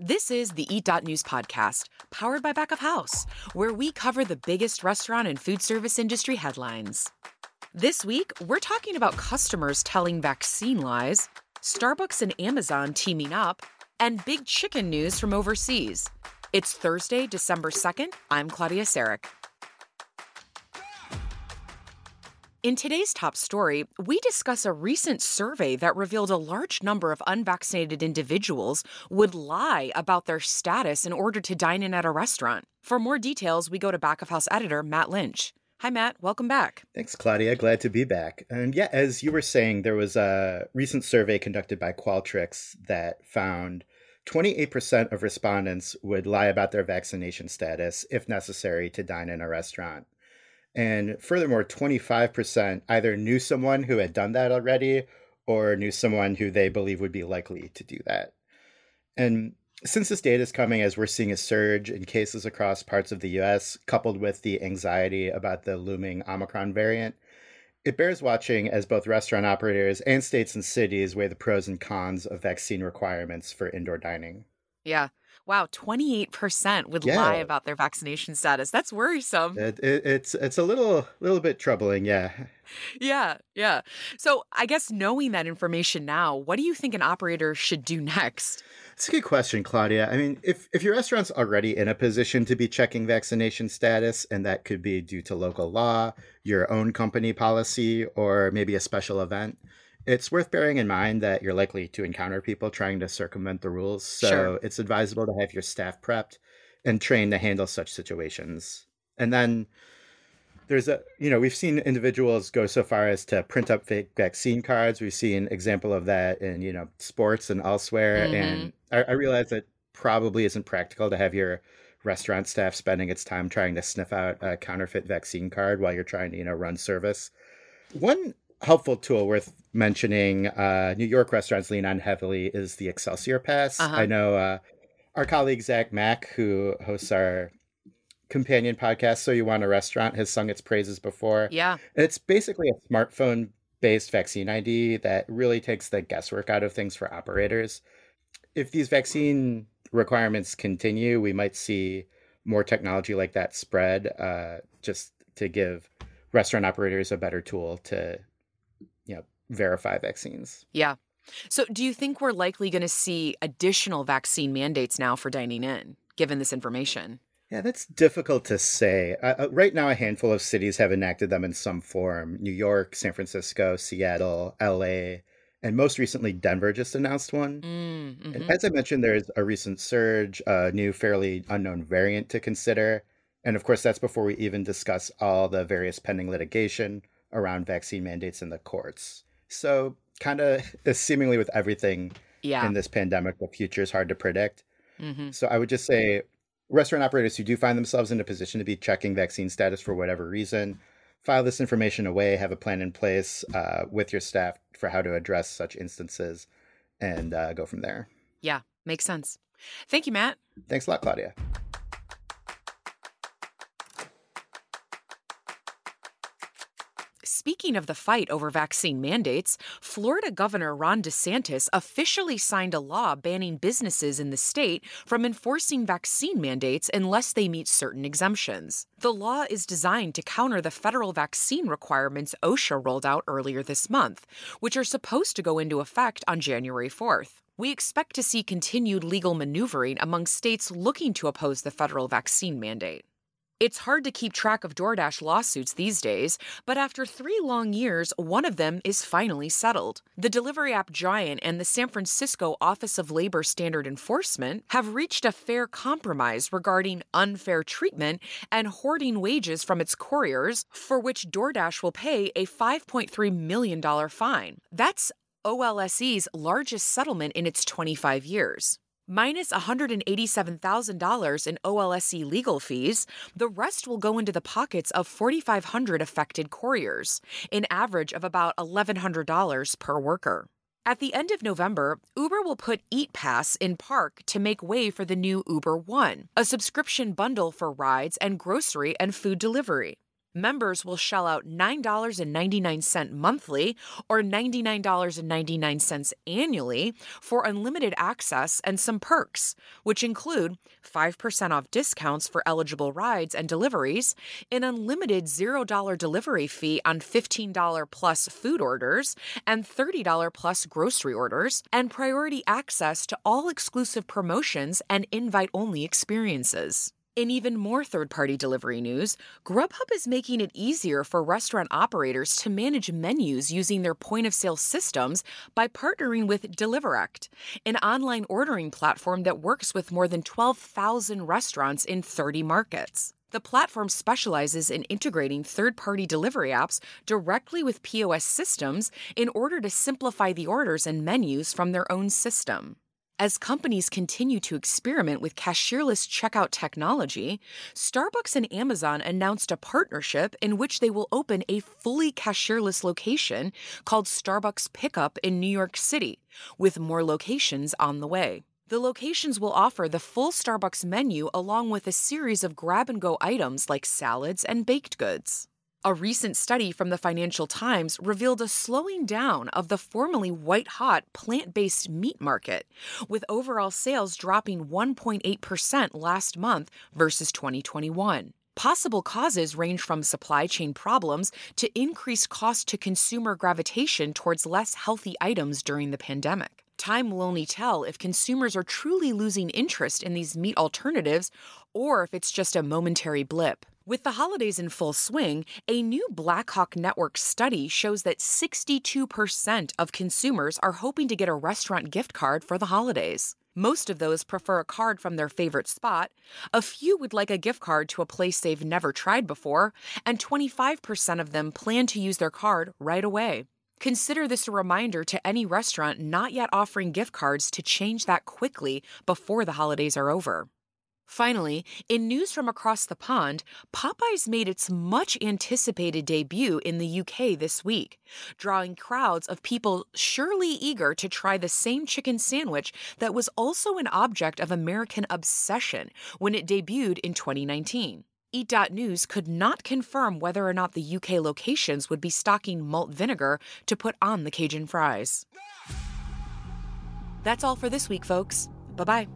This is the Eat.News podcast, powered by Back of House, where we cover the biggest restaurant and food service industry headlines. This week, we're talking about customers telling vaccine lies, Starbucks and Amazon teaming up, and big chicken news from overseas. It's Thursday, December 2nd. I'm Claudia Sarek. In today's top story, we discuss a recent survey that revealed a large number of unvaccinated individuals would lie about their status in order to dine in at a restaurant. For more details, we go to back of house editor Matt Lynch. Hi, Matt. Welcome back. Thanks, Claudia. Glad to be back. And yeah, as you were saying, there was a recent survey conducted by Qualtrics that found 28% of respondents would lie about their vaccination status if necessary to dine in a restaurant. And furthermore, 25% either knew someone who had done that already or knew someone who they believe would be likely to do that. And since this data is coming as we're seeing a surge in cases across parts of the US, coupled with the anxiety about the looming Omicron variant, it bears watching as both restaurant operators and states and cities weigh the pros and cons of vaccine requirements for indoor dining. Yeah. Wow, 28% would yeah. lie about their vaccination status. That's worrisome. It, it, it's it's a little little bit troubling, yeah. Yeah, yeah. So, I guess knowing that information now, what do you think an operator should do next? It's a good question, Claudia. I mean, if if your restaurant's already in a position to be checking vaccination status and that could be due to local law, your own company policy, or maybe a special event, it's worth bearing in mind that you're likely to encounter people trying to circumvent the rules. So sure. it's advisable to have your staff prepped and trained to handle such situations. And then there's a, you know, we've seen individuals go so far as to print up fake vaccine cards. We've seen example of that in, you know, sports and elsewhere. Mm-hmm. And I, I realize that probably isn't practical to have your restaurant staff spending its time trying to sniff out a counterfeit vaccine card while you're trying to, you know, run service. One helpful tool worth mentioning uh, New York restaurants lean on heavily is the Excelsior Pass. Uh-huh. I know uh, our colleague Zach Mack, who hosts our companion podcast, So You Want a Restaurant, has sung its praises before. Yeah. It's basically a smartphone based vaccine ID that really takes the guesswork out of things for operators. If these vaccine requirements continue, we might see more technology like that spread uh, just to give restaurant operators a better tool to verify vaccines. Yeah. So, do you think we're likely going to see additional vaccine mandates now for dining in, given this information? Yeah, that's difficult to say. Uh, uh right now, a handful of cities have enacted them in some form New York, San Francisco, Seattle, LA, and most recently, Denver just announced one. Mm, mm-hmm. And as I mentioned, there's a recent surge, a new, fairly unknown variant to consider. And of course, that's before we even discuss all the various pending litigation around vaccine mandates in the courts. So, kind of seemingly with everything yeah. in this pandemic, the future is hard to predict. Mm-hmm. So, I would just say restaurant operators who do find themselves in a position to be checking vaccine status for whatever reason, file this information away, have a plan in place uh, with your staff for how to address such instances, and uh, go from there. Yeah, makes sense. Thank you, Matt. Thanks a lot, Claudia. Speaking of the fight over vaccine mandates, Florida Governor Ron DeSantis officially signed a law banning businesses in the state from enforcing vaccine mandates unless they meet certain exemptions. The law is designed to counter the federal vaccine requirements OSHA rolled out earlier this month, which are supposed to go into effect on January 4th. We expect to see continued legal maneuvering among states looking to oppose the federal vaccine mandate. It's hard to keep track of DoorDash lawsuits these days, but after three long years, one of them is finally settled. The delivery app giant and the San Francisco Office of Labor Standard Enforcement have reached a fair compromise regarding unfair treatment and hoarding wages from its couriers, for which DoorDash will pay a $5.3 million fine. That's OLSE's largest settlement in its 25 years minus $187,000 in OLSE legal fees, the rest will go into the pockets of 4,500 affected couriers, an average of about $1,100 per worker. At the end of November, Uber will put Eat Pass in park to make way for the new Uber One, a subscription bundle for rides and grocery and food delivery. Members will shell out $9.99 monthly or $99.99 annually for unlimited access and some perks, which include 5% off discounts for eligible rides and deliveries, an unlimited $0 delivery fee on $15 plus food orders and $30 plus grocery orders, and priority access to all exclusive promotions and invite only experiences. In even more third party delivery news, Grubhub is making it easier for restaurant operators to manage menus using their point of sale systems by partnering with Deliverect, an online ordering platform that works with more than 12,000 restaurants in 30 markets. The platform specializes in integrating third party delivery apps directly with POS systems in order to simplify the orders and menus from their own system. As companies continue to experiment with cashierless checkout technology, Starbucks and Amazon announced a partnership in which they will open a fully cashierless location called Starbucks Pickup in New York City, with more locations on the way. The locations will offer the full Starbucks menu along with a series of grab and go items like salads and baked goods. A recent study from the Financial Times revealed a slowing down of the formerly white hot plant based meat market, with overall sales dropping 1.8% last month versus 2021. Possible causes range from supply chain problems to increased cost to consumer gravitation towards less healthy items during the pandemic. Time will only tell if consumers are truly losing interest in these meat alternatives or if it's just a momentary blip. With the holidays in full swing, a new Blackhawk Network study shows that 62% of consumers are hoping to get a restaurant gift card for the holidays. Most of those prefer a card from their favorite spot, a few would like a gift card to a place they've never tried before, and 25% of them plan to use their card right away. Consider this a reminder to any restaurant not yet offering gift cards to change that quickly before the holidays are over. Finally, in news from across the pond, Popeyes made its much anticipated debut in the UK this week, drawing crowds of people surely eager to try the same chicken sandwich that was also an object of American obsession when it debuted in 2019. Eat.News could not confirm whether or not the UK locations would be stocking malt vinegar to put on the Cajun fries. That's all for this week, folks. Bye bye.